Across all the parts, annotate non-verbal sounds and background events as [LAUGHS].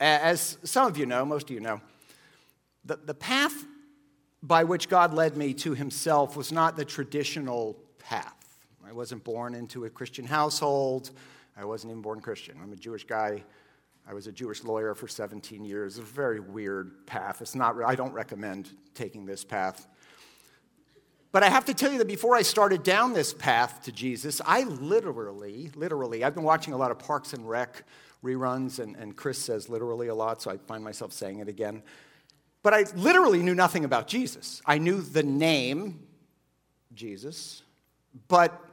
As some of you know, most of you know, the, the path by which God led me to himself was not the traditional path. I wasn't born into a Christian household. I wasn't even born Christian. I'm a Jewish guy. I was a Jewish lawyer for 17 years. It's a very weird path. It's not, I don't recommend taking this path. But I have to tell you that before I started down this path to Jesus, I literally, literally, I've been watching a lot of Parks and Rec reruns, and, and Chris says literally a lot, so I find myself saying it again. But I literally knew nothing about Jesus. I knew the name, Jesus, but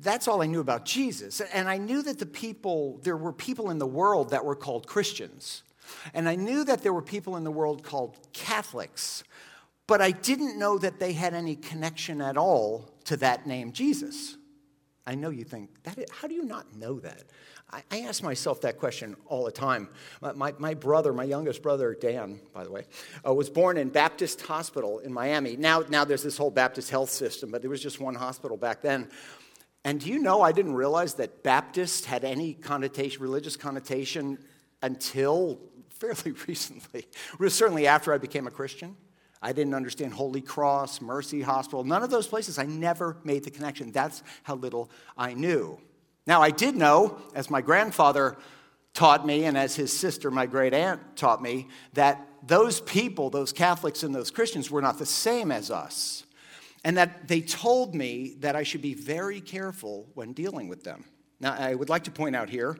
that's all I knew about Jesus. And I knew that the people, there were people in the world that were called Christians. And I knew that there were people in the world called Catholics. But I didn't know that they had any connection at all to that name, Jesus. I know you think, that is, how do you not know that? I, I ask myself that question all the time. My, my, my, brother, my youngest brother, Dan, by the way, uh, was born in Baptist Hospital in Miami. Now, now there's this whole Baptist health system, but there was just one hospital back then. And do you know, I didn't realize that Baptist had any connotation, religious connotation, until fairly [LAUGHS] recently, certainly after I became a Christian. I didn't understand Holy Cross, Mercy Hospital, none of those places. I never made the connection. That's how little I knew. Now, I did know, as my grandfather taught me, and as his sister, my great aunt, taught me, that those people, those Catholics and those Christians, were not the same as us. And that they told me that I should be very careful when dealing with them. Now, I would like to point out here,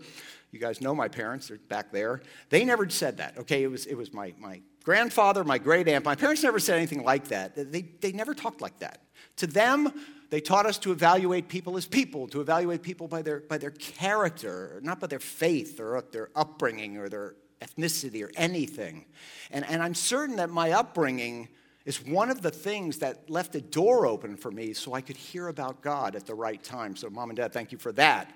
you guys know my parents, they're back there. They never said that, okay? It was, it was my, my grandfather, my great aunt, my parents never said anything like that. They, they never talked like that. To them, they taught us to evaluate people as people, to evaluate people by their, by their character, not by their faith or their upbringing or their ethnicity or anything. And, and I'm certain that my upbringing is one of the things that left a door open for me so I could hear about God at the right time. So, mom and dad, thank you for that.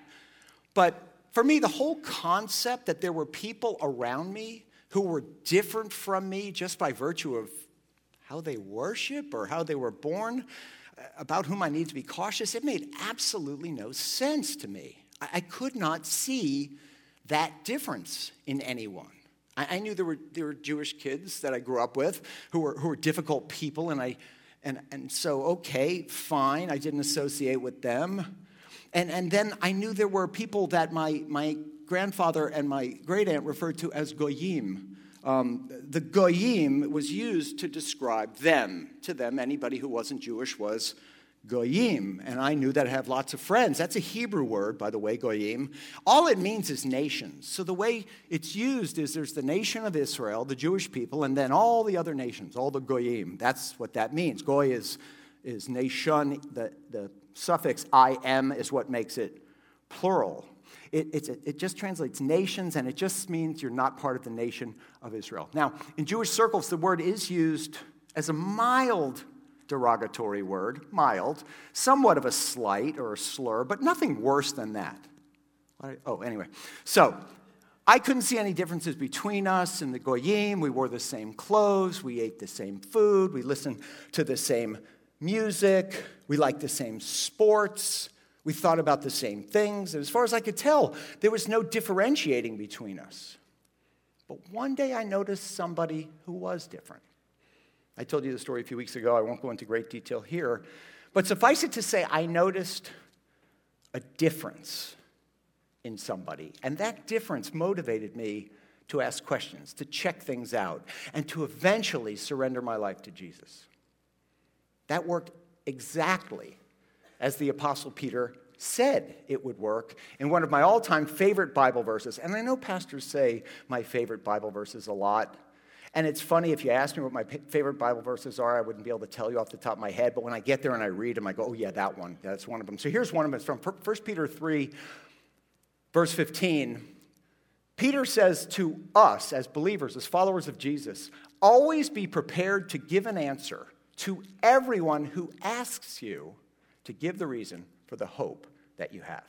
But for me, the whole concept that there were people around me who were different from me just by virtue of how they worship or how they were born, uh, about whom I need to be cautious, it made absolutely no sense to me. I, could not see that difference in anyone. I, knew there were, there were Jewish kids that I grew up with who were, who were difficult people, and, I, and, and so, okay, fine, I didn't associate with them. And, and then I knew there were people that my, my grandfather and my great aunt referred to as goyim. Um, the goyim was used to describe them. To them, anybody who wasn't Jewish was goyim. And I knew that I have lots of friends. That's a Hebrew word, by the way, goyim. All it means is nations. So the way it's used is there's the nation of Israel, the Jewish people, and then all the other nations, all the goyim. That's what that means. Goy is, is nation. The, the suffix im is what makes it plural. It, it just translates nations, and it just means you're not part of the nation of Israel. Now, in Jewish circles, the word is used as a mild derogatory word, mild, somewhat of a slight or a slur, but nothing worse than that. Oh, anyway. So, I couldn't see any differences between us and the Goyim. We wore the same clothes, we ate the same food, we listened to the same music, we liked the same sports. We thought about the same things. And as far as I could tell, there was no differentiating between us. But one day I noticed somebody who was different. I told you the story a few weeks ago. I won't go into great detail here. But suffice it to say, I noticed a difference in somebody. And that difference motivated me to ask questions, to check things out, and to eventually surrender my life to Jesus. That worked exactly as the Apostle Peter said it would work in one of my all time favorite Bible verses. And I know pastors say my favorite Bible verses a lot. And it's funny, if you ask me what my favorite Bible verses are, I wouldn't be able to tell you off the top of my head. But when I get there and I read them, I go, oh, yeah, that one. That's one of them. So here's one of them. It's from 1 Peter 3, verse 15. Peter says to us as believers, as followers of Jesus, always be prepared to give an answer to everyone who asks you to give the reason for the hope that you have.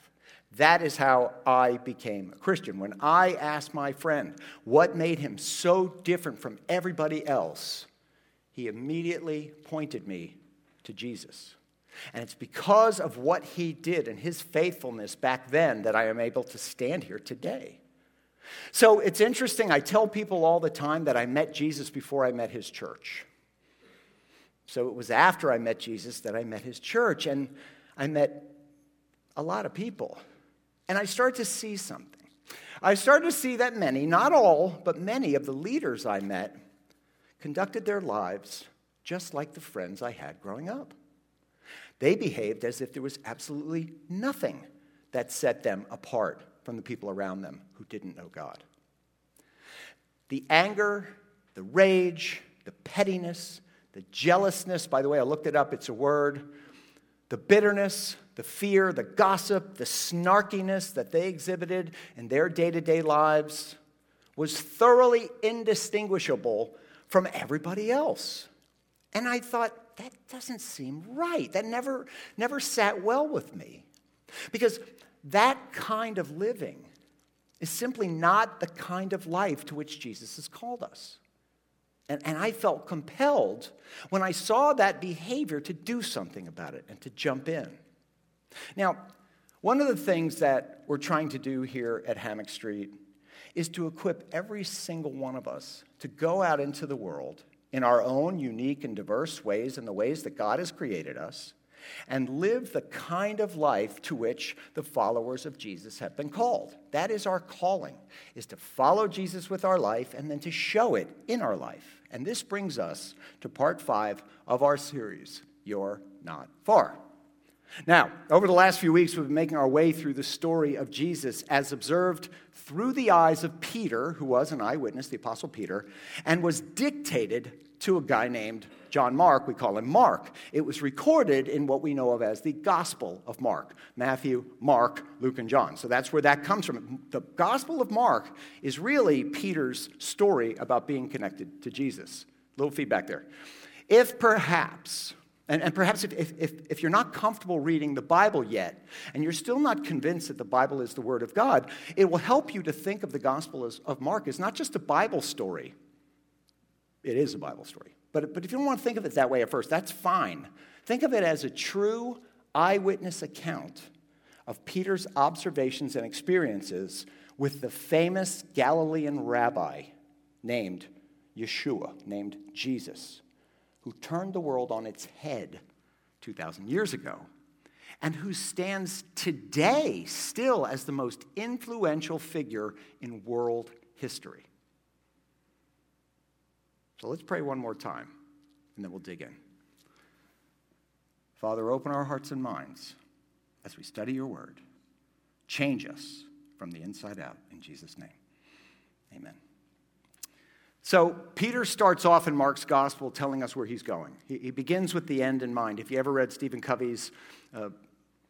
That is how I became a Christian. When I asked my friend what made him so different from everybody else, he immediately pointed me to Jesus. And it's because of what he did and his faithfulness back then that I am able to stand here today. So it's interesting. I tell people all the time that I met Jesus before I met his church. So it was after I met Jesus that I met his church, and I met a lot of people. And I started to see something. I started to see that many, not all, but many of the leaders I met conducted their lives just like the friends I had growing up. They behaved as if there was absolutely nothing that set them apart from the people around them who didn't know God. The anger, the rage, the pettiness, the jealousness, by the way, I looked it up, it's a word, the bitterness, the fear, the gossip, the snarkiness that they exhibited in their day to day lives was thoroughly indistinguishable from everybody else. And I thought, that doesn't seem right. That never, never sat well with me. Because that kind of living is simply not the kind of life to which Jesus has called us. And, and I felt compelled when I saw that behavior to do something about it and to jump in. Now, one of the things that we're trying to do here at Hammock Street is to equip every single one of us to go out into the world in our own unique and diverse ways, in the ways that God has created us, and live the kind of life to which the followers of Jesus have been called. That is our calling, is to follow Jesus with our life and then to show it in our life. And this brings us to part 5 of our series, You're Not Far. Now, over the last few weeks, we've been making our way through the story of Jesus as observed through the eyes of Peter, who was an eyewitness, the Apostle Peter, and was dictated to a guy named John Mark. We call him Mark. It was recorded in what we know of as the Gospel of Mark Matthew, Mark, Luke, and John. So that's where that comes from. The Gospel of Mark is really Peter's story about being connected to Jesus. A little feedback there. If perhaps and, and perhaps if, if, if you're not comfortable reading the Bible yet, and you're still not convinced that the Bible is the Word of God, it will help you to think of the Gospel as, of Mark as not just a Bible story. It is a Bible story. But, but if you don't want to think of it that way at first, that's fine. Think of it as a true eyewitness account of Peter's observations and experiences with the famous Galilean rabbi named Yeshua, named Jesus who turned the world on its head 2,000 years ago, and who stands today still as the most influential figure in world history. So let's pray one more time, and then we'll dig in. Father, open our hearts and minds as we study your word. Change us from the inside out. In Jesus' name, amen. So, Peter starts off in Mark's gospel telling us where he's going. He, he begins with the end in mind. If you ever read Stephen Covey's uh,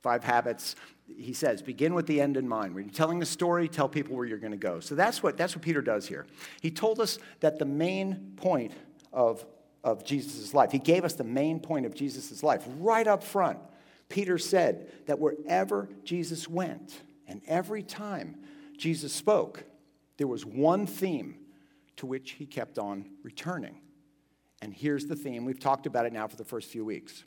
Five Habits, he says, begin with the end in mind. When you're telling a story, tell people where you're going to go. So, that's what, that's what Peter does here. He told us that the main point of, of Jesus' life, he gave us the main point of Jesus' life right up front. Peter said that wherever Jesus went, and every time Jesus spoke, there was one theme to which he kept on returning. And here's the theme. We've talked about it now for the first few weeks.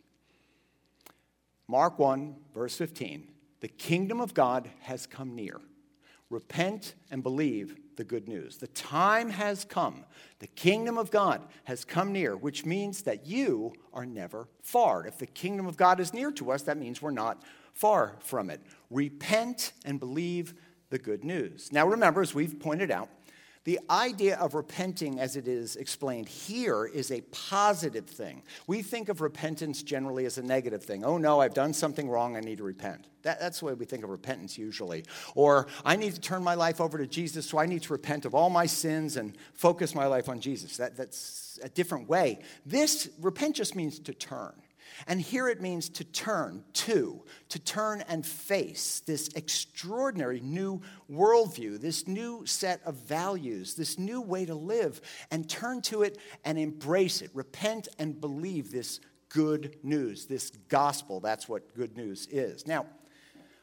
Mark 1, verse 15 The kingdom of God has come near. Repent and believe the good news. The time has come. The kingdom of God has come near, which means that you are never far. If the kingdom of God is near to us, that means we're not far from it. Repent and believe the good news. Now, remember, as we've pointed out, the idea of repenting, as it is explained here, is a positive thing. We think of repentance generally as a negative thing. Oh no, I've done something wrong, I need to repent. That, that's the way we think of repentance usually. Or I need to turn my life over to Jesus, so I need to repent of all my sins and focus my life on Jesus. That, that's a different way. This, repent just means to turn. And here it means to turn to, to turn and face this extraordinary new worldview, this new set of values, this new way to live, and turn to it and embrace it. Repent and believe this good news, this gospel. That's what good news is. Now,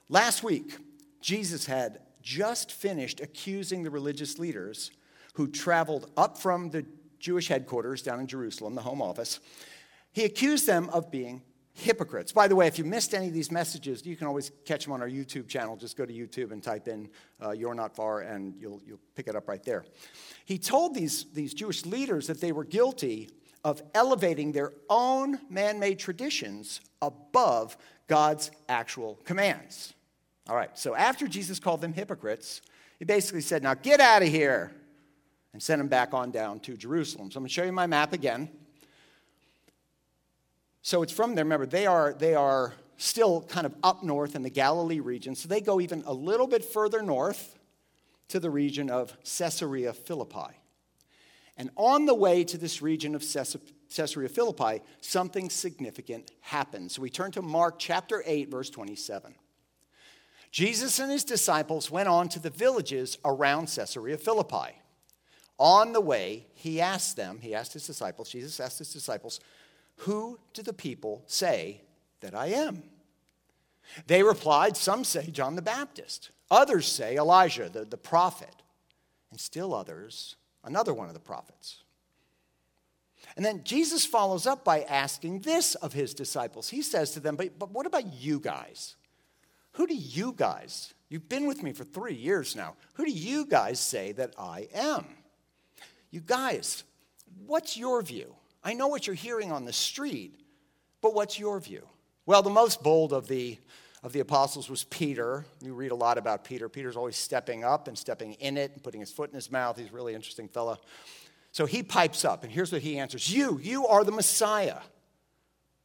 last week, Jesus had just finished accusing the religious leaders who traveled up from the Jewish headquarters down in Jerusalem, the home office, he accused them of being hypocrites. By the way, if you missed any of these messages, you can always catch them on our YouTube channel. Just go to YouTube and type in uh, You're Not Far, and you'll, you'll pick it up right there. He told these, these Jewish leaders that they were guilty of elevating their own man made traditions above God's actual commands. All right, so after Jesus called them hypocrites, he basically said, Now get out of here, and sent them back on down to Jerusalem. So I'm going to show you my map again. So it's from there. Remember, they are, they are still kind of up north in the Galilee region. So they go even a little bit further north to the region of Caesarea Philippi. And on the way to this region of Caesarea Philippi, something significant happens. So we turn to Mark chapter 8, verse 27. Jesus and his disciples went on to the villages around Caesarea Philippi. On the way, he asked them, he asked his disciples, Jesus asked his disciples, who do the people say that I am? They replied, Some say John the Baptist, others say Elijah, the, the prophet, and still others, another one of the prophets. And then Jesus follows up by asking this of his disciples. He says to them, But, but what about you guys? Who do you guys, you've been with me for three years now, who do you guys say that I am? You guys, what's your view? I know what you're hearing on the street, but what's your view? Well, the most bold of the, of the apostles was Peter. You read a lot about Peter. Peter's always stepping up and stepping in it and putting his foot in his mouth. He's a really interesting fellow. So he pipes up, and here's what he answers You, you are the Messiah.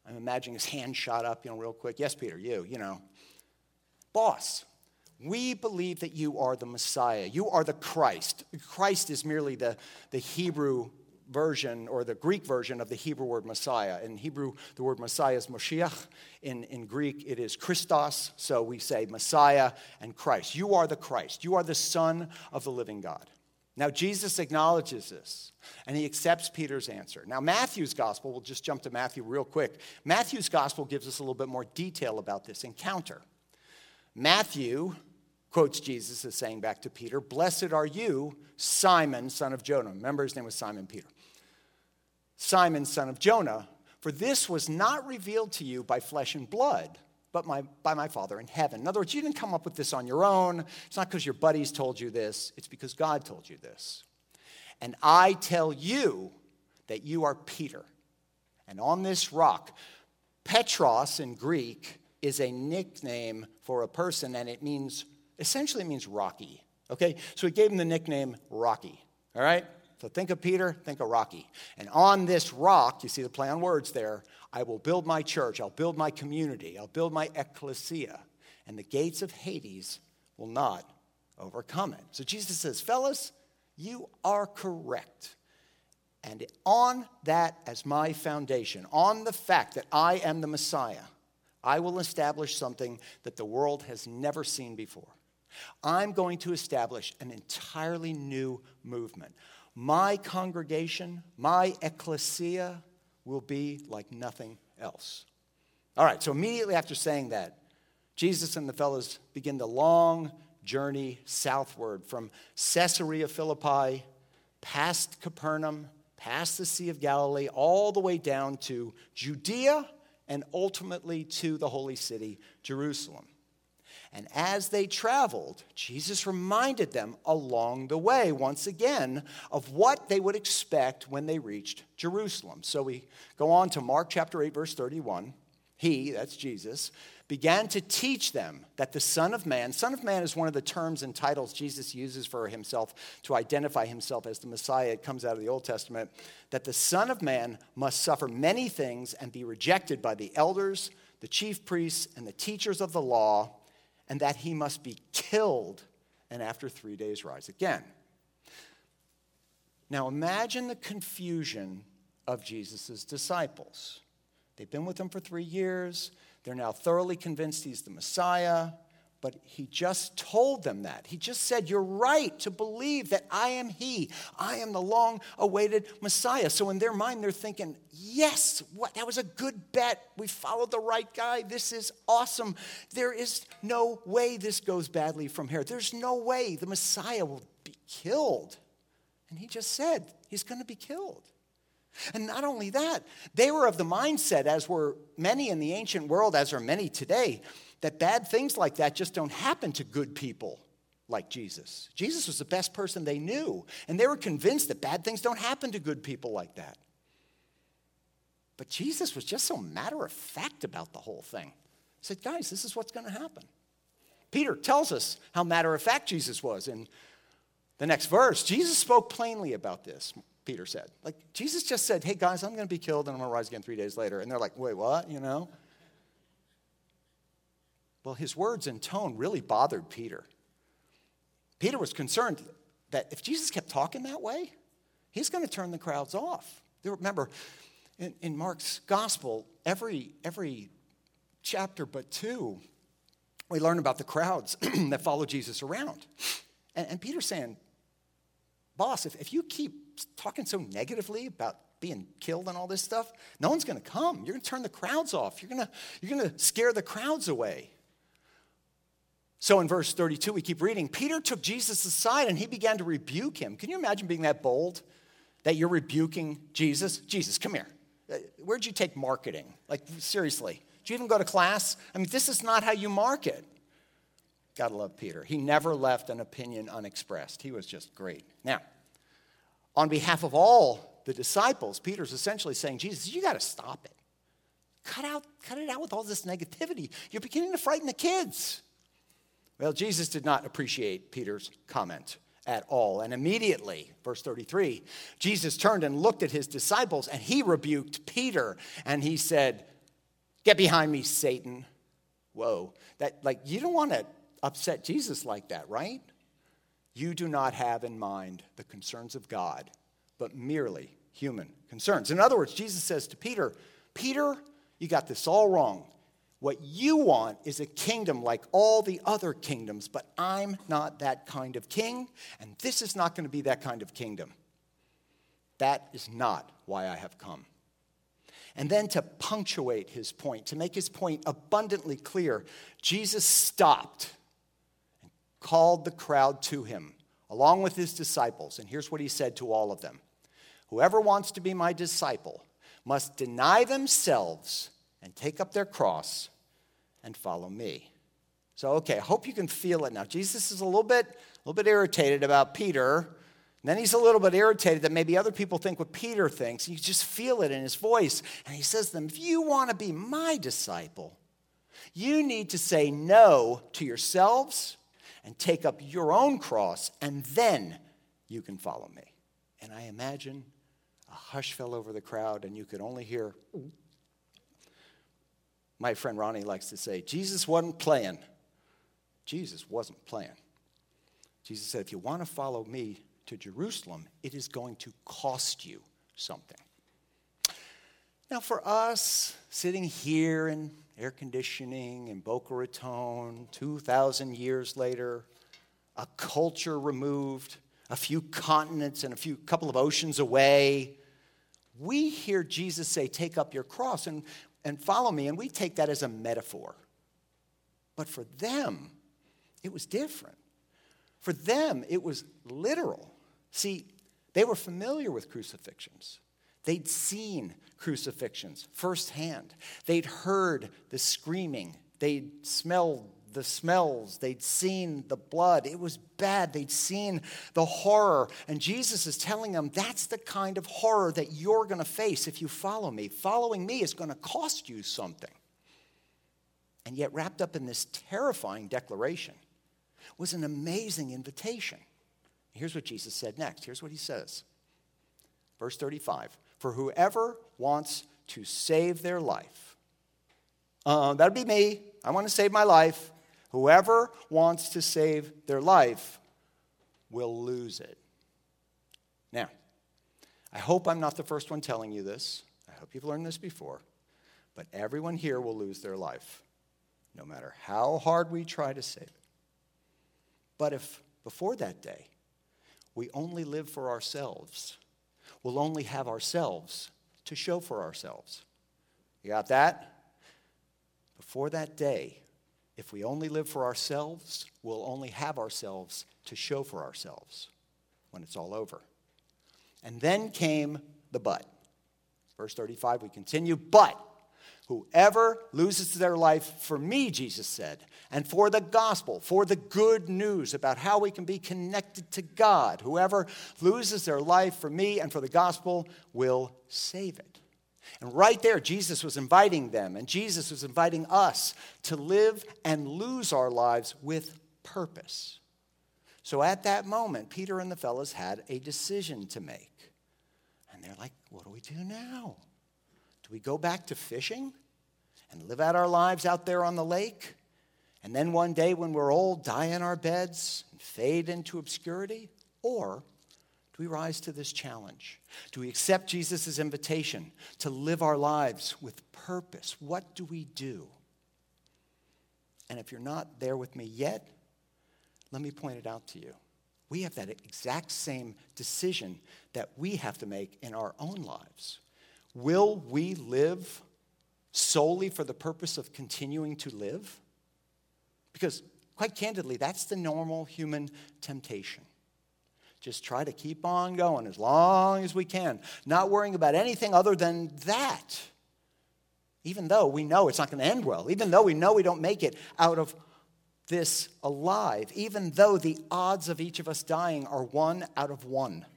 I'm imagining his hand shot up, you know, real quick. Yes, Peter, you, you know. Boss, we believe that you are the Messiah. You are the Christ. Christ is merely the, the Hebrew version or the Greek version of the Hebrew word Messiah. In Hebrew, the word Messiah is Moshiach. In, in Greek, it is Christos. So we say Messiah and Christ. You are the Christ. You are the Son of the living God. Now, Jesus acknowledges this and he accepts Peter's answer. Now, Matthew's gospel, we'll just jump to Matthew real quick. Matthew's gospel gives us a little bit more detail about this encounter. Matthew quotes Jesus as saying back to Peter, Blessed are you, Simon, son of Jonah. Remember, his name was Simon Peter. Simon, son of Jonah, for this was not revealed to you by flesh and blood, but my, by my Father in heaven. In other words, you didn't come up with this on your own. It's not because your buddies told you this, it's because God told you this. And I tell you that you are Peter. And on this rock, Petros in Greek is a nickname for a person, and it means essentially means rocky. Okay? So he gave him the nickname Rocky. All right? So think of Peter, think of Rocky. And on this rock, you see the play on words there, I will build my church, I'll build my community, I'll build my ecclesia, and the gates of Hades will not overcome it. So Jesus says, fellas, you are correct. And on that as my foundation, on the fact that I am the Messiah, I will establish something that the world has never seen before. I'm going to establish an entirely new movement. My congregation, my ecclesia, will be like nothing else. All right, so immediately after saying that, Jesus and the fellows begin the long journey southward from Caesarea Philippi, past Capernaum, past the Sea of Galilee, all the way down to Judea and ultimately to the holy city, Jerusalem. And as they traveled, Jesus reminded them along the way, once again, of what they would expect when they reached Jerusalem. So we go on to Mark chapter 8, verse 31. He, that's Jesus, began to teach them that the Son of Man, Son of Man is one of the terms and titles Jesus uses for himself to identify himself as the Messiah. It comes out of the Old Testament. That the Son of Man must suffer many things and be rejected by the elders, the chief priests, and the teachers of the law and that he must be killed and after three days rise again. Now imagine the confusion of Jesus' disciples. They've been with him for three years. They're now thoroughly convinced he's the Messiah. But he just told them that. He just said, You're right to believe that I am He. I am the long awaited Messiah. So in their mind, they're thinking, Yes, what, that was a good bet. We followed the right guy. This is awesome. There is no way this goes badly from here. There's no way the Messiah will be killed. And he just said, He's going to be killed. And not only that, they were of the mindset, as were many in the ancient world, as are many today, that bad things like that just don't happen to good people like Jesus. Jesus was the best person they knew, and they were convinced that bad things don't happen to good people like that. But Jesus was just so matter of fact about the whole thing. He said, Guys, this is what's going to happen. Peter tells us how matter of fact Jesus was in the next verse. Jesus spoke plainly about this, Peter said. Like, Jesus just said, Hey, guys, I'm going to be killed and I'm going to rise again three days later. And they're like, Wait, what? You know? Well, his words and tone really bothered Peter. Peter was concerned that if Jesus kept talking that way, he's going to turn the crowds off. Remember, in, in Mark's gospel, every, every chapter but two, we learn about the crowds [CLEARS THROAT] that follow Jesus around. And, and Peter's saying, Boss, if, if you keep talking so negatively about being killed and all this stuff, no one's going to come. You're going to turn the crowds off. You're going to, you're going to scare the crowds away. So in verse 32, we keep reading Peter took Jesus aside and he began to rebuke him. Can you imagine being that bold that you're rebuking Jesus? Jesus, come here. Uh, where'd you take marketing? Like, seriously. Did you even go to class? I mean, this is not how you market. Gotta love Peter. He never left an opinion unexpressed. He was just great. Now, on behalf of all the disciples, Peter's essentially saying, Jesus, you gotta stop it. Cut out, cut it out with all this negativity. You're beginning to frighten the kids. Well, Jesus did not appreciate Peter's comment at all. And immediately, verse 33, Jesus turned and looked at his disciples and he rebuked Peter and he said, Get behind me, Satan. Whoa. That like you don't want to upset Jesus like that, right? You do not have in mind the concerns of God, but merely human concerns. In other words, Jesus says to Peter, Peter, you got this all wrong. What you want is a kingdom like all the other kingdoms, but I'm not that kind of king, and this is not going to be that kind of kingdom. That is not why I have come. And then to punctuate his point, to make his point abundantly clear, Jesus stopped and called the crowd to him, along with his disciples. And here's what he said to all of them Whoever wants to be my disciple must deny themselves and take up their cross and follow me. So, okay, I hope you can feel it now. Jesus is a little bit, a little bit irritated about Peter. And then he's a little bit irritated that maybe other people think what Peter thinks. You just feel it in his voice. And he says to them, If you want to be my disciple, you need to say no to yourselves and take up your own cross, and then you can follow me. And I imagine a hush fell over the crowd, and you could only hear my friend Ronnie likes to say, Jesus wasn't playing. Jesus wasn't playing. Jesus said, if you want to follow me to Jerusalem, it is going to cost you something. Now, for us, sitting here in air conditioning in Boca Raton, 2,000 years later, a culture removed, a few continents and a few couple of oceans away, we hear Jesus say, Take up your cross. And and follow me. And we take that as a metaphor. But for them, it was different. For them, it was literal. See, they were familiar with crucifixions. They'd seen crucifixions firsthand. They'd heard the screaming. They'd smelled the smells. They'd seen the blood. It was bad. They'd seen the horror. And Jesus is telling them that's the kind of horror that you're going to face if you follow me. Following me is going to cost you something. And yet, wrapped up in this terrifying declaration was an amazing invitation. Here's what Jesus said next. Here's what he says. Verse 35 For whoever wants to save their life, uh, that'd be me. I want to save my life. Whoever wants to save their life will lose it. Now, I hope I'm not the first one telling you this. I hope you've learned this before. But everyone here will lose their life, no matter how hard we try to save it. But if before that day we only live for ourselves, we'll only have ourselves to show for ourselves. You got that? Before that day, if we only live for ourselves, we'll only have ourselves to show for ourselves when it's all over. And then came the but. Verse 35, we continue, but whoever loses their life for me, Jesus said, and for the gospel, for the good news about how we can be connected to God, whoever loses their life for me and for the gospel will save it. And right there, Jesus was inviting them, and Jesus was inviting us to live and lose our lives with purpose. So at that moment, Peter and the fellows had a decision to make. And they're like, what do we do now? Do we go back to fishing and live out our lives out there on the lake? And then one day, when we're old, die in our beds and fade into obscurity? Or do we rise to this challenge? Do we accept Jesus' invitation to live our lives with purpose? What do we do? And if you're not there with me yet, let me point it out to you. We have that exact same decision that we have to make in our own lives. Will we live solely for the purpose of continuing to live? Because, quite candidly, that's the normal human temptation. Just try to keep on going as long as we can, not worrying about anything other than that. Even though we know it's not going to end well, even though we know we don't make it out of this alive, even though the odds of each of us dying are one out of one.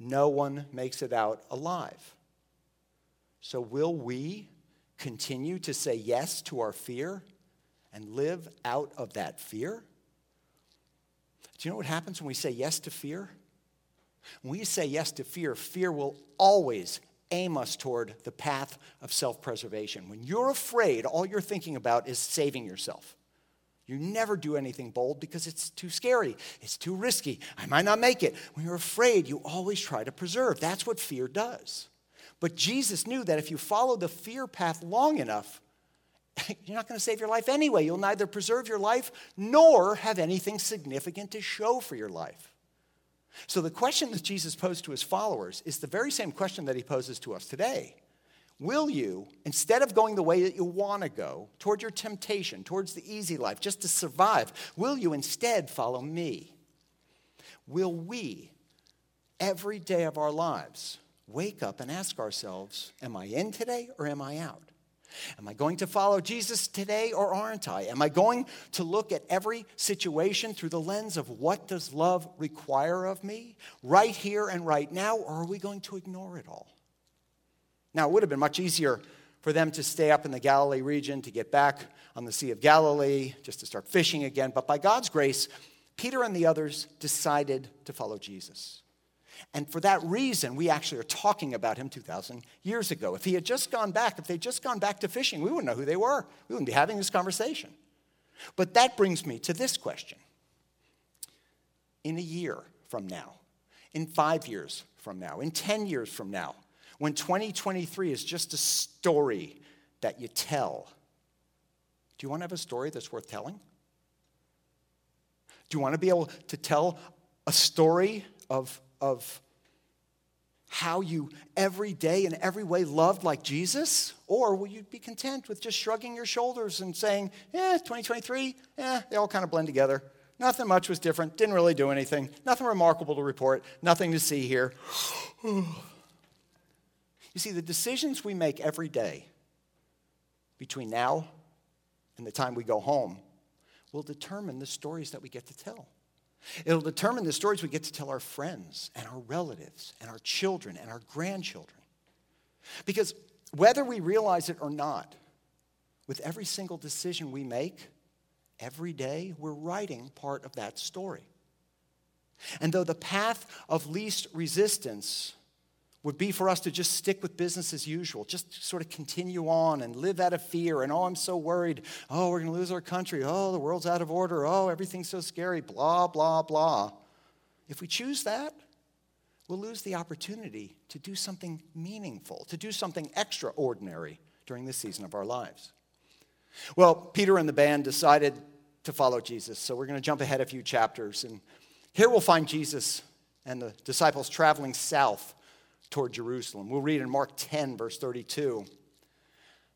No one makes it out alive. So, will we continue to say yes to our fear and live out of that fear? You know what happens when we say yes to fear? When we say yes to fear, fear will always aim us toward the path of self preservation. When you're afraid, all you're thinking about is saving yourself. You never do anything bold because it's too scary. It's too risky. I might not make it. When you're afraid, you always try to preserve. That's what fear does. But Jesus knew that if you follow the fear path long enough, [LAUGHS] you're not going to save your life anyway. You'll neither preserve your life nor have anything significant to show for your life. So, the question that Jesus posed to his followers is the very same question that he poses to us today. Will you, instead of going the way that you want to go, toward your temptation, towards the easy life, just to survive, will you instead follow me? Will we, every day of our lives, wake up and ask ourselves, Am I in today or am I out? Am I going to follow Jesus today or aren't I? Am I going to look at every situation through the lens of what does love require of me right here and right now, or are we going to ignore it all? Now, it would have been much easier for them to stay up in the Galilee region, to get back on the Sea of Galilee, just to start fishing again. But by God's grace, Peter and the others decided to follow Jesus. And for that reason, we actually are talking about him 2,000 years ago. If he had just gone back, if they'd just gone back to fishing, we wouldn't know who they were. We wouldn't be having this conversation. But that brings me to this question In a year from now, in five years from now, in 10 years from now, when 2023 is just a story that you tell, do you want to have a story that's worth telling? Do you want to be able to tell a story of, of how you every day in every way loved like Jesus? Or will you be content with just shrugging your shoulders and saying, eh, 2023, eh, they all kind of blend together. Nothing much was different, didn't really do anything, nothing remarkable to report, nothing to see here. [SIGHS] You see, the decisions we make every day between now and the time we go home will determine the stories that we get to tell. It'll determine the stories we get to tell our friends and our relatives and our children and our grandchildren. Because whether we realize it or not, with every single decision we make, every day, we're writing part of that story. And though the path of least resistance would be for us to just stick with business as usual, just sort of continue on and live out of fear. And oh, I'm so worried. Oh, we're going to lose our country. Oh, the world's out of order. Oh, everything's so scary. Blah, blah, blah. If we choose that, we'll lose the opportunity to do something meaningful, to do something extraordinary during this season of our lives. Well, Peter and the band decided to follow Jesus. So we're going to jump ahead a few chapters. And here we'll find Jesus and the disciples traveling south toward Jerusalem. We'll read in Mark 10, verse 32.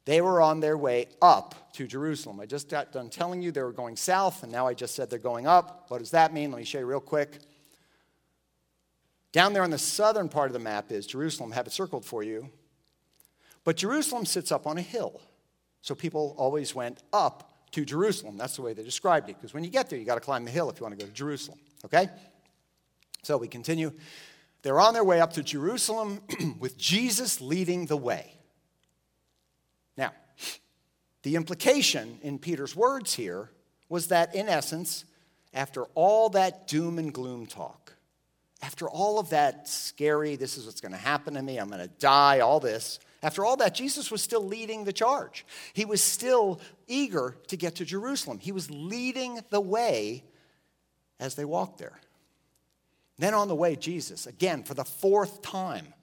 They were on their way up to Jerusalem. I just got done telling you they were going south, and now I just said they're going up. What does that mean? Let me show you real quick. Down there on the southern part of the map is Jerusalem, have it circled for you. But Jerusalem sits up on a hill. So people always went up to Jerusalem. That's the way they described it, because when you get there, you got to climb the hill if you want to go to Jerusalem. Okay? So we continue. They're on their way up to Jerusalem [CLEARS THROAT] with Jesus leading the way. Now, the implication in Peter's words here was that, in essence, after all that doom and gloom talk, after all of that scary, this is what's going to happen to me, I'm going to die, all this, after all that, Jesus was still leading the charge. He was still eager to get to Jerusalem. He was leading the way as they walked there. Then on the way, Jesus, again for the fourth time,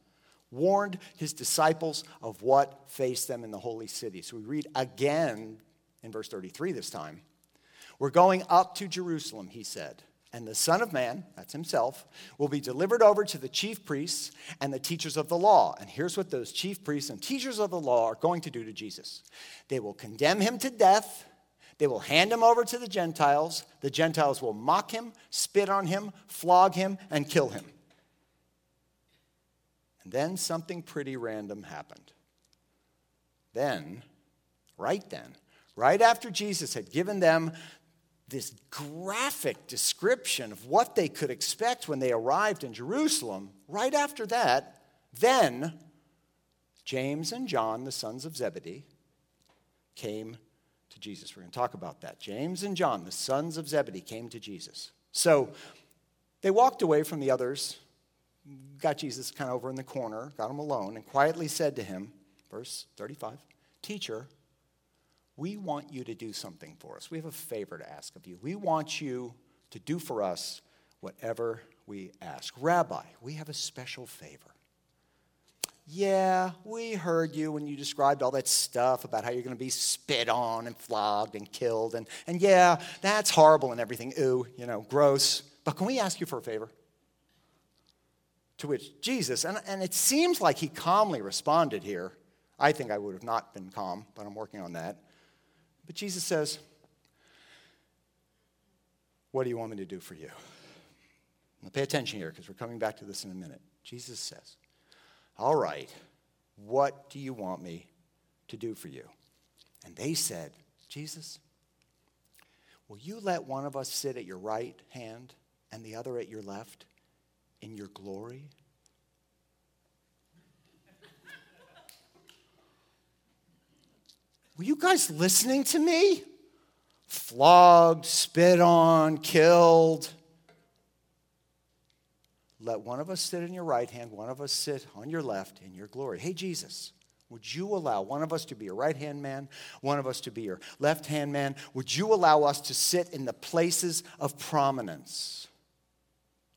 warned his disciples of what faced them in the holy city. So we read again in verse 33 this time. We're going up to Jerusalem, he said. And the Son of Man, that's himself, will be delivered over to the chief priests and the teachers of the law. And here's what those chief priests and teachers of the law are going to do to Jesus they will condemn him to death. They will hand him over to the Gentiles. The Gentiles will mock him, spit on him, flog him, and kill him. And then something pretty random happened. Then, right then, right after Jesus had given them this graphic description of what they could expect when they arrived in Jerusalem, right after that, then James and John, the sons of Zebedee, came to Jesus. We're going to talk about that. James and John, the sons of Zebedee, came to Jesus. So they walked away from the others, got Jesus kind of over in the corner, got him alone, and quietly said to him, verse 35, Teacher, we want you to do something for us. We have a favor to ask of you. We want you to do for us whatever we ask. Rabbi, we have a special favor. Yeah, we heard you when you described all that stuff about how you're going to be spit on and flogged and killed. And, and yeah, that's horrible and everything. Ooh, you know, gross. But can we ask you for a favor? To which Jesus, and, and it seems like he calmly responded here. I think I would have not been calm, but I'm working on that. But Jesus says, What do you want me to do for you? Now pay attention here because we're coming back to this in a minute. Jesus says, All right, what do you want me to do for you? And they said, Jesus, will you let one of us sit at your right hand and the other at your left in your glory? [LAUGHS] Were you guys listening to me? Flogged, spit on, killed. Let one of us sit in your right hand, one of us sit on your left in your glory. Hey, Jesus, would you allow one of us to be your right hand man, one of us to be your left hand man? Would you allow us to sit in the places of prominence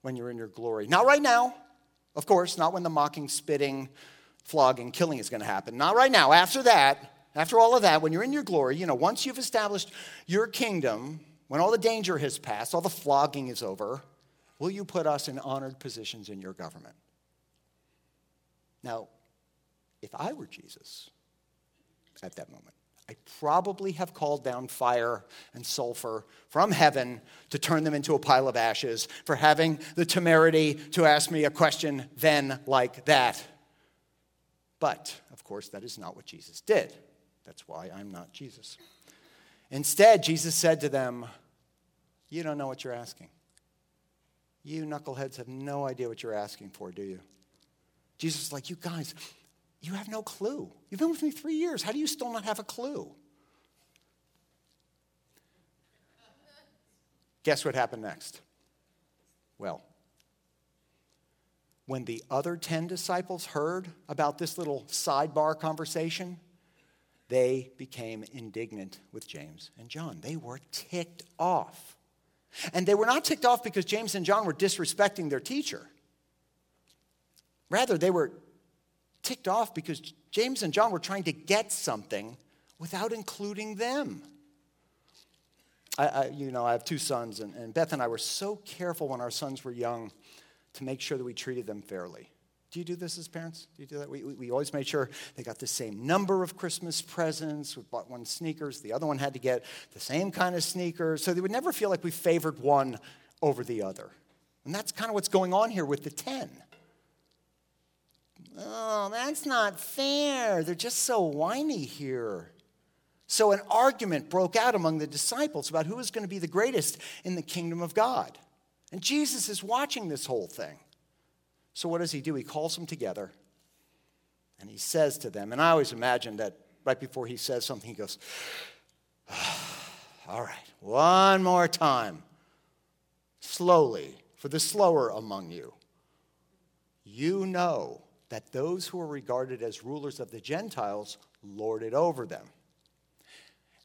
when you're in your glory? Not right now, of course, not when the mocking, spitting, flogging, killing is going to happen. Not right now. After that, after all of that, when you're in your glory, you know, once you've established your kingdom, when all the danger has passed, all the flogging is over, will you put us in honored positions in your government? Now, if I were Jesus at that moment, I'd probably have called down fire and sulfur from heaven to turn them into a pile of ashes for having the temerity to ask me a question then like that. But, of course, that is not what Jesus did. That's why I'm not Jesus. Instead, Jesus said to them, You don't know what you're asking. You knuckleheads have no idea what you're asking for, do you? Jesus is like, You guys, you have no clue. You've been with me three years. How do you still not have a clue? Guess what happened next? Well, when the other 10 disciples heard about this little sidebar conversation, they became indignant with James and John. They were ticked off. And they were not ticked off because James and John were disrespecting their teacher. Rather, they were ticked off because James and John were trying to get something without including them. I, I, you know, I have two sons, and, and Beth and I were so careful when our sons were young to make sure that we treated them fairly. Do you do this as parents? Do you do that? We, we, we, always made sure they got the same number of Christmas presents. We bought one sneakers, the other one had to get the same kind of sneakers. So they would never feel like we favored one over the other. And that's kind of what's going on here with the 10. Oh, that's not fair. They're just so whiny here. So an argument broke out among the disciples about who was going to be the greatest in the kingdom of God. And Jesus is watching this whole thing. So what does he do? He calls them together and he says to them, and I always imagine that right before he says something, he goes, [SIGHS] All right, one more time, slowly, for the slower among you. You know that those who are regarded as rulers of the Gentiles lord it over them.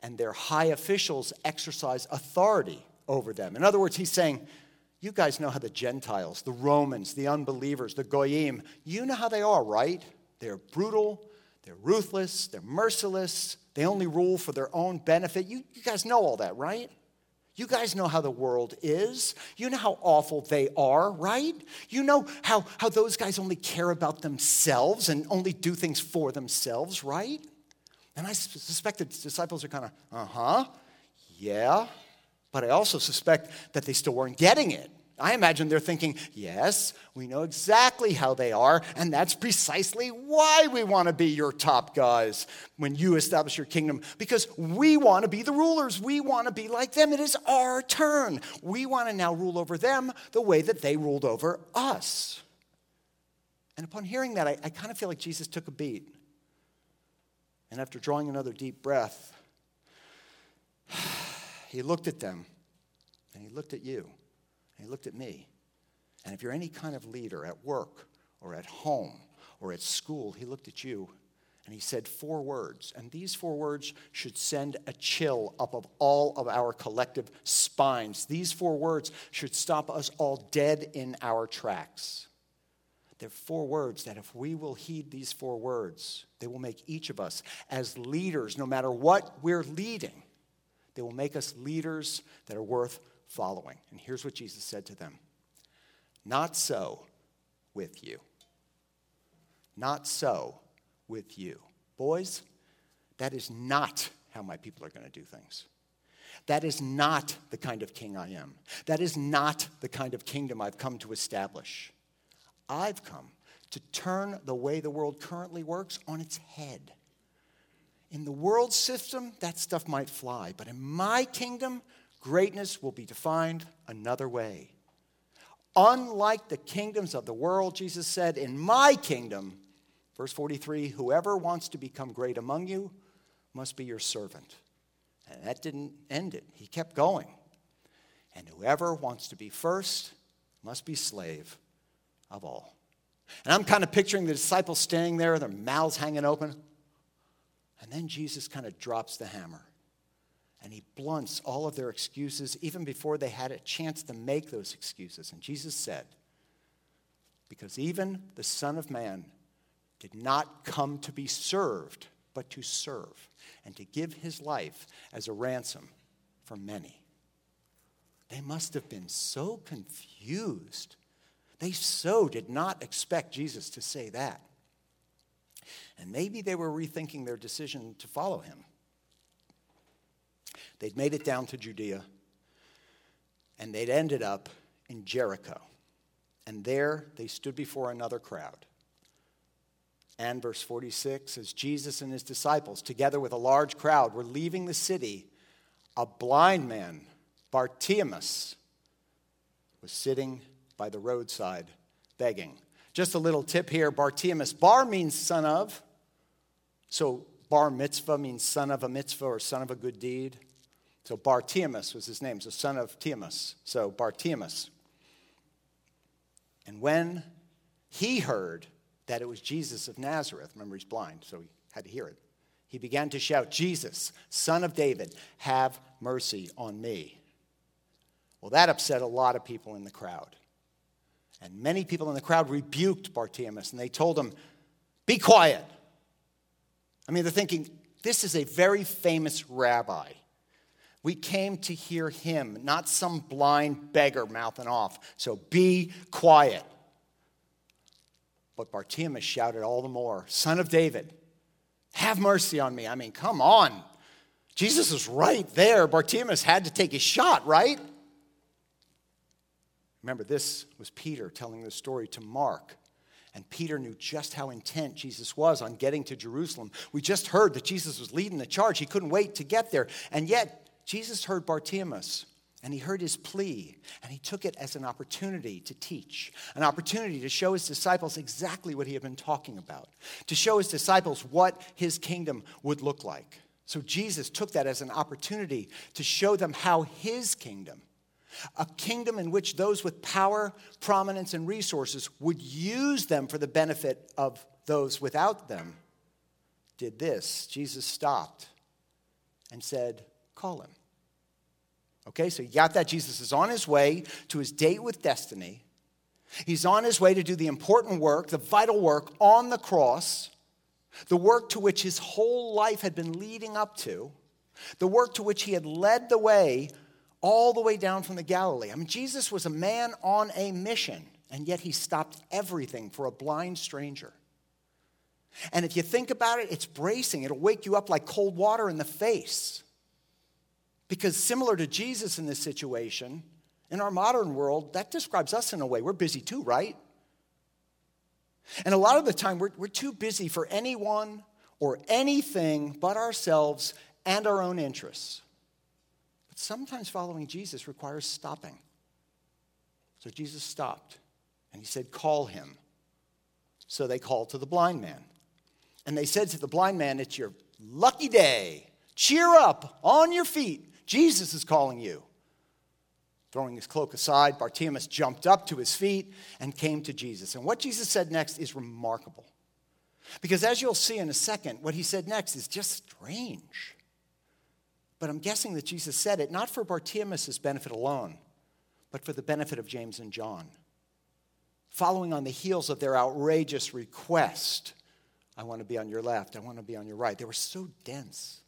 And their high officials exercise authority over them. In other words, he's saying, You guys know how the Gentiles, the Romans, the unbelievers, the Goyim, you know how they are, right? They're brutal, they're ruthless, they're merciless, they only rule for their own benefit. You, you guys know all that, right? You guys know how the world is. You know how awful they are, right? You know how, how those guys only care about themselves and only do things for themselves, right? And I suspect the disciples are kind of, uh huh, yeah. But I also suspect that they still weren't getting it. I imagine they're thinking, yes, we know exactly how they are, and that's precisely why we want to be your top guys when you establish your kingdom, because we want to be the rulers. We want to be like them. It is our turn. We want to now rule over them the way that they ruled over us. And upon hearing that, I, I kind of feel like Jesus took a beat. And after drawing another deep breath, he looked at them and he looked at you. And he looked at me. And if you're any kind of leader at work or at home or at school, he looked at you and he said four words. And these four words should send a chill up of all of our collective spines. These four words should stop us all dead in our tracks. They're four words that if we will heed these four words, they will make each of us as leaders, no matter what we're leading, they will make us leaders that are worth following. And here's what Jesus said to them Not so with you. Not so with you. Boys, that is not how my people are going to do things. That is not the kind of king I am. That is not the kind of kingdom I've come to establish. I've come to turn the way the world currently works on its head. In the world system, that stuff might fly, but in my kingdom, Greatness will be defined another way. Unlike the kingdoms of the world, Jesus said, In my kingdom, verse 43, whoever wants to become great among you must be your servant. And that didn't end it, he kept going. And whoever wants to be first must be slave of all. And I'm kind of picturing the disciples standing there, their mouths hanging open. And then Jesus kind of drops the hammer and he blunts all of their excuses even before they had a chance to make those excuses. And Jesus said, Because even the Son of Man did not come to be served, but to serve, and to give his life as a ransom for many. They must have been so confused. They so did not expect Jesus to say that. And maybe they were rethinking their decision to follow him. They'd made it down to Judea, and they'd ended up in Jericho. And there they stood before another crowd. And verse 46 as Jesus and his disciples, together with a large crowd, were leaving the city, a blind man, Bartimaeus, was sitting by the roadside begging. Just a little tip here Bartimaeus, bar means son of. So bar mitzvah means son of a mitzvah or son of a good deed. So Bartimaeus was his name, so son of Timaeus. So Bartimaeus. And when he heard that it was Jesus of Nazareth, remember he's blind, so he had to hear it, he began to shout, Jesus, son of David, have mercy on me. Well, that upset a lot of people in the crowd. And many people in the crowd rebuked Bartimaeus and they told him, Be quiet. I mean, they're thinking, this is a very famous rabbi. We came to hear him, not some blind beggar mouthing off. So be quiet. But Bartimaeus shouted all the more, Son of David, have mercy on me. I mean, come on. Jesus is right there. Bartimaeus had to take his shot, right? Remember, this was Peter telling the story to Mark. And Peter knew just how intent Jesus was on getting to Jerusalem. We just heard that Jesus was leading the charge. He couldn't wait to get there. And yet, Jesus heard Bartimaeus and he heard his plea and he took it as an opportunity to teach, an opportunity to show his disciples exactly what he had been talking about, to show his disciples what his kingdom would look like. So Jesus took that as an opportunity to show them how his kingdom, a kingdom in which those with power, prominence, and resources would use them for the benefit of those without them, did this. Jesus stopped and said, Call him. Okay, so you got that. Jesus is on his way to his date with destiny. He's on his way to do the important work, the vital work on the cross, the work to which his whole life had been leading up to, the work to which he had led the way all the way down from the Galilee. I mean, Jesus was a man on a mission, and yet he stopped everything for a blind stranger. And if you think about it, it's bracing. It'll wake you up like cold water in the face. Because similar to Jesus in this situation, in our modern world, that describes us in a way. We're busy too, right? And a lot of the time, we're, we're too busy for anyone or anything but ourselves and our own interests. But sometimes following Jesus requires stopping. So Jesus stopped and he said, Call him. So they called to the blind man. And they said to the blind man, It's your lucky day. Cheer up, on your feet. Jesus is calling you. Throwing his cloak aside, Bartimaeus jumped up to his feet and came to Jesus. And what Jesus said next is remarkable. Because as you'll see in a second, what he said next is just strange. But I'm guessing that Jesus said it not for Bartimaeus' benefit alone, but for the benefit of James and John. Following on the heels of their outrageous request, I want to be on your left, I want to be on your right. They were so dense.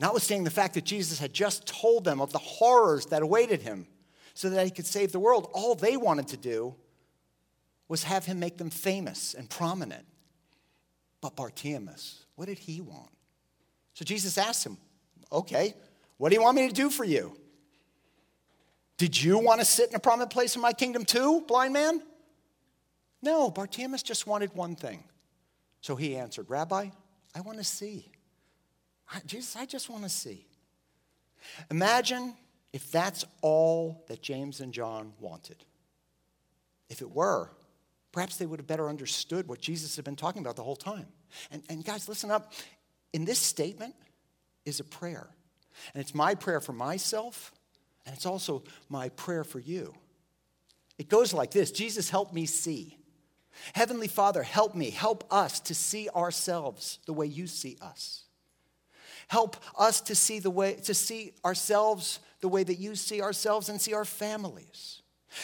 Notwithstanding the fact that Jesus had just told them of the horrors that awaited him so that he could save the world, all they wanted to do was have him make them famous and prominent. But Bartimaeus, what did he want? So Jesus asked him, Okay, what do you want me to do for you? Did you want to sit in a prominent place in my kingdom too, blind man? No, Bartimaeus just wanted one thing. So he answered, Rabbi, I want to see. Jesus, I just want to see. Imagine if that's all that James and John wanted. If it were, perhaps they would have better understood what Jesus had been talking about the whole time. And, and guys, listen up. In this statement is a prayer. And it's my prayer for myself, and it's also my prayer for you. It goes like this Jesus, help me see. Heavenly Father, help me, help us to see ourselves the way you see us. Help us to see the way to see ourselves the way that you see ourselves and see our families.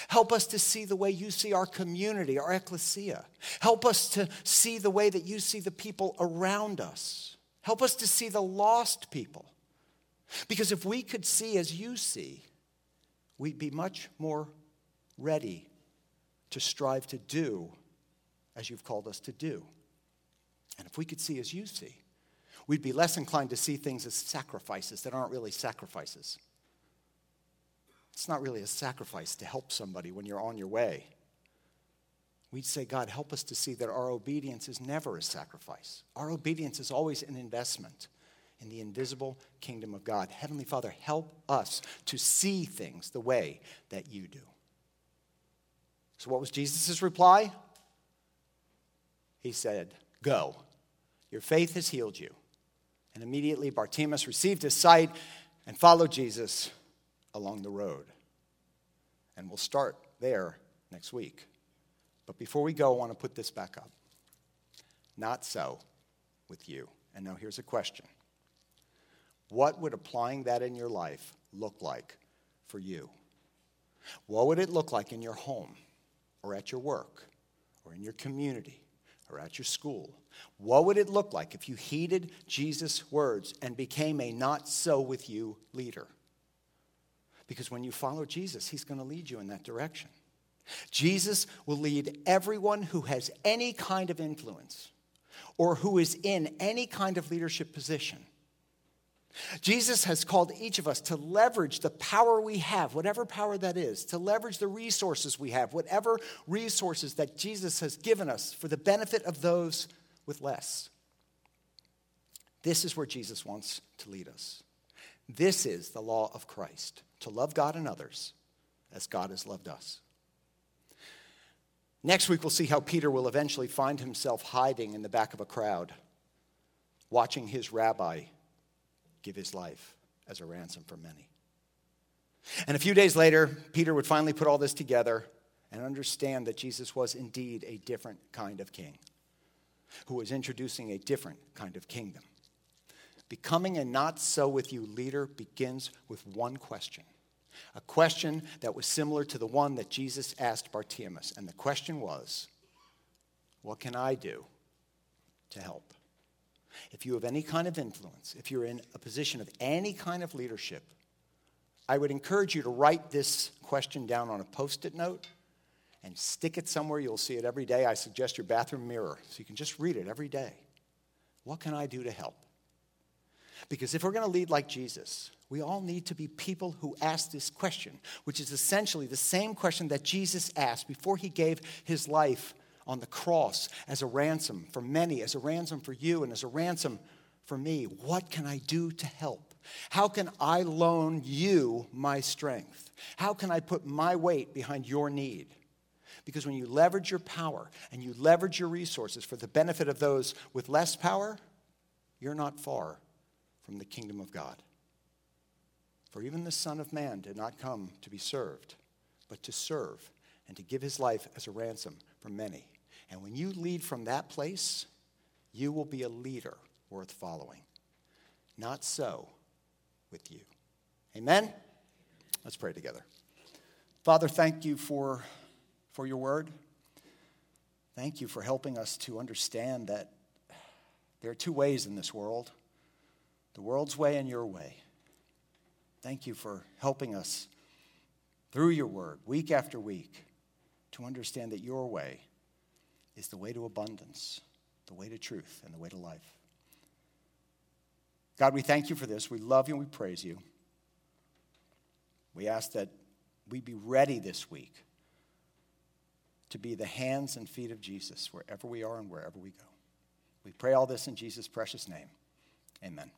Help us to see the way you see our community, our ecclesia. Help us to see the way that you see the people around us. Help us to see the lost people. Because if we could see as you see, we'd be much more ready to strive to do as you've called us to do. And if we could see as you see, we'd be less inclined to see things as sacrifices that aren't really sacrifices. It's not really a sacrifice to help somebody when you're on your way. We'd say, God, help us to see that our obedience is never a sacrifice. Our obedience is always an investment in the invisible kingdom of God. Heavenly Father, help us to see things the way that you do. So, what was Jesus' reply? He said, Go. Your faith has healed you. And immediately Bartimaeus received his sight and followed Jesus along the road. And we'll start there next week. But before we go, I want to put this back up. Not so with you. And now here's a question What would applying that in your life look like for you? What would it look like in your home or at your work or in your community or at your school? What would it look like if you heeded Jesus' words and became a not so with you leader? Because when you follow Jesus, he's going to lead you in that direction. Jesus will lead everyone who has any kind of influence or who is in any kind of leadership position. Jesus has called each of us to leverage the power we have, whatever power that is, to leverage the resources we have, whatever resources that Jesus has given us for the benefit of those with less. This is where Jesus wants to lead us. This is the law of Christ to love God and others as God has loved us. Next week, we'll see how Peter will eventually find himself hiding in the back of a crowd, watching his rabbi give his life as a ransom for many. And a few days later, Peter would finally put all this together and understand that Jesus was indeed a different kind of king who was introducing a different kind of kingdom. Becoming a not so with you leader begins with one question. A question that was similar to the one that Jesus asked Bartimaeus. And the question was, What can I do to help? If you have any kind of influence, if you're in a position of any kind of leadership, I would encourage you to write this question down on a post it note and stick it somewhere. You'll see it every day. I suggest your bathroom mirror so you can just read it every day. What can I do to help? Because if we're going to lead like Jesus, we all need to be people who ask this question, which is essentially the same question that Jesus asked before he gave his life on the cross as a ransom for many, as a ransom for you, and as a ransom for me. What can I do to help? How can I loan you my strength? How can I put my weight behind your need? Because when you leverage your power and you leverage your resources for the benefit of those with less power, you're not far from the kingdom of God. For even the Son of Man did not come to be served, but to serve and to give his life as a ransom for many. And when you lead from that place, you will be a leader worth following. Not so with you. Amen? Let's pray together. Father, thank you for, for your word. Thank you for helping us to understand that there are two ways in this world the world's way and your way. Thank you for helping us through your word, week after week, to understand that your way is the way to abundance, the way to truth, and the way to life. God, we thank you for this. We love you and we praise you. We ask that we be ready this week to be the hands and feet of Jesus wherever we are and wherever we go. We pray all this in Jesus' precious name. Amen.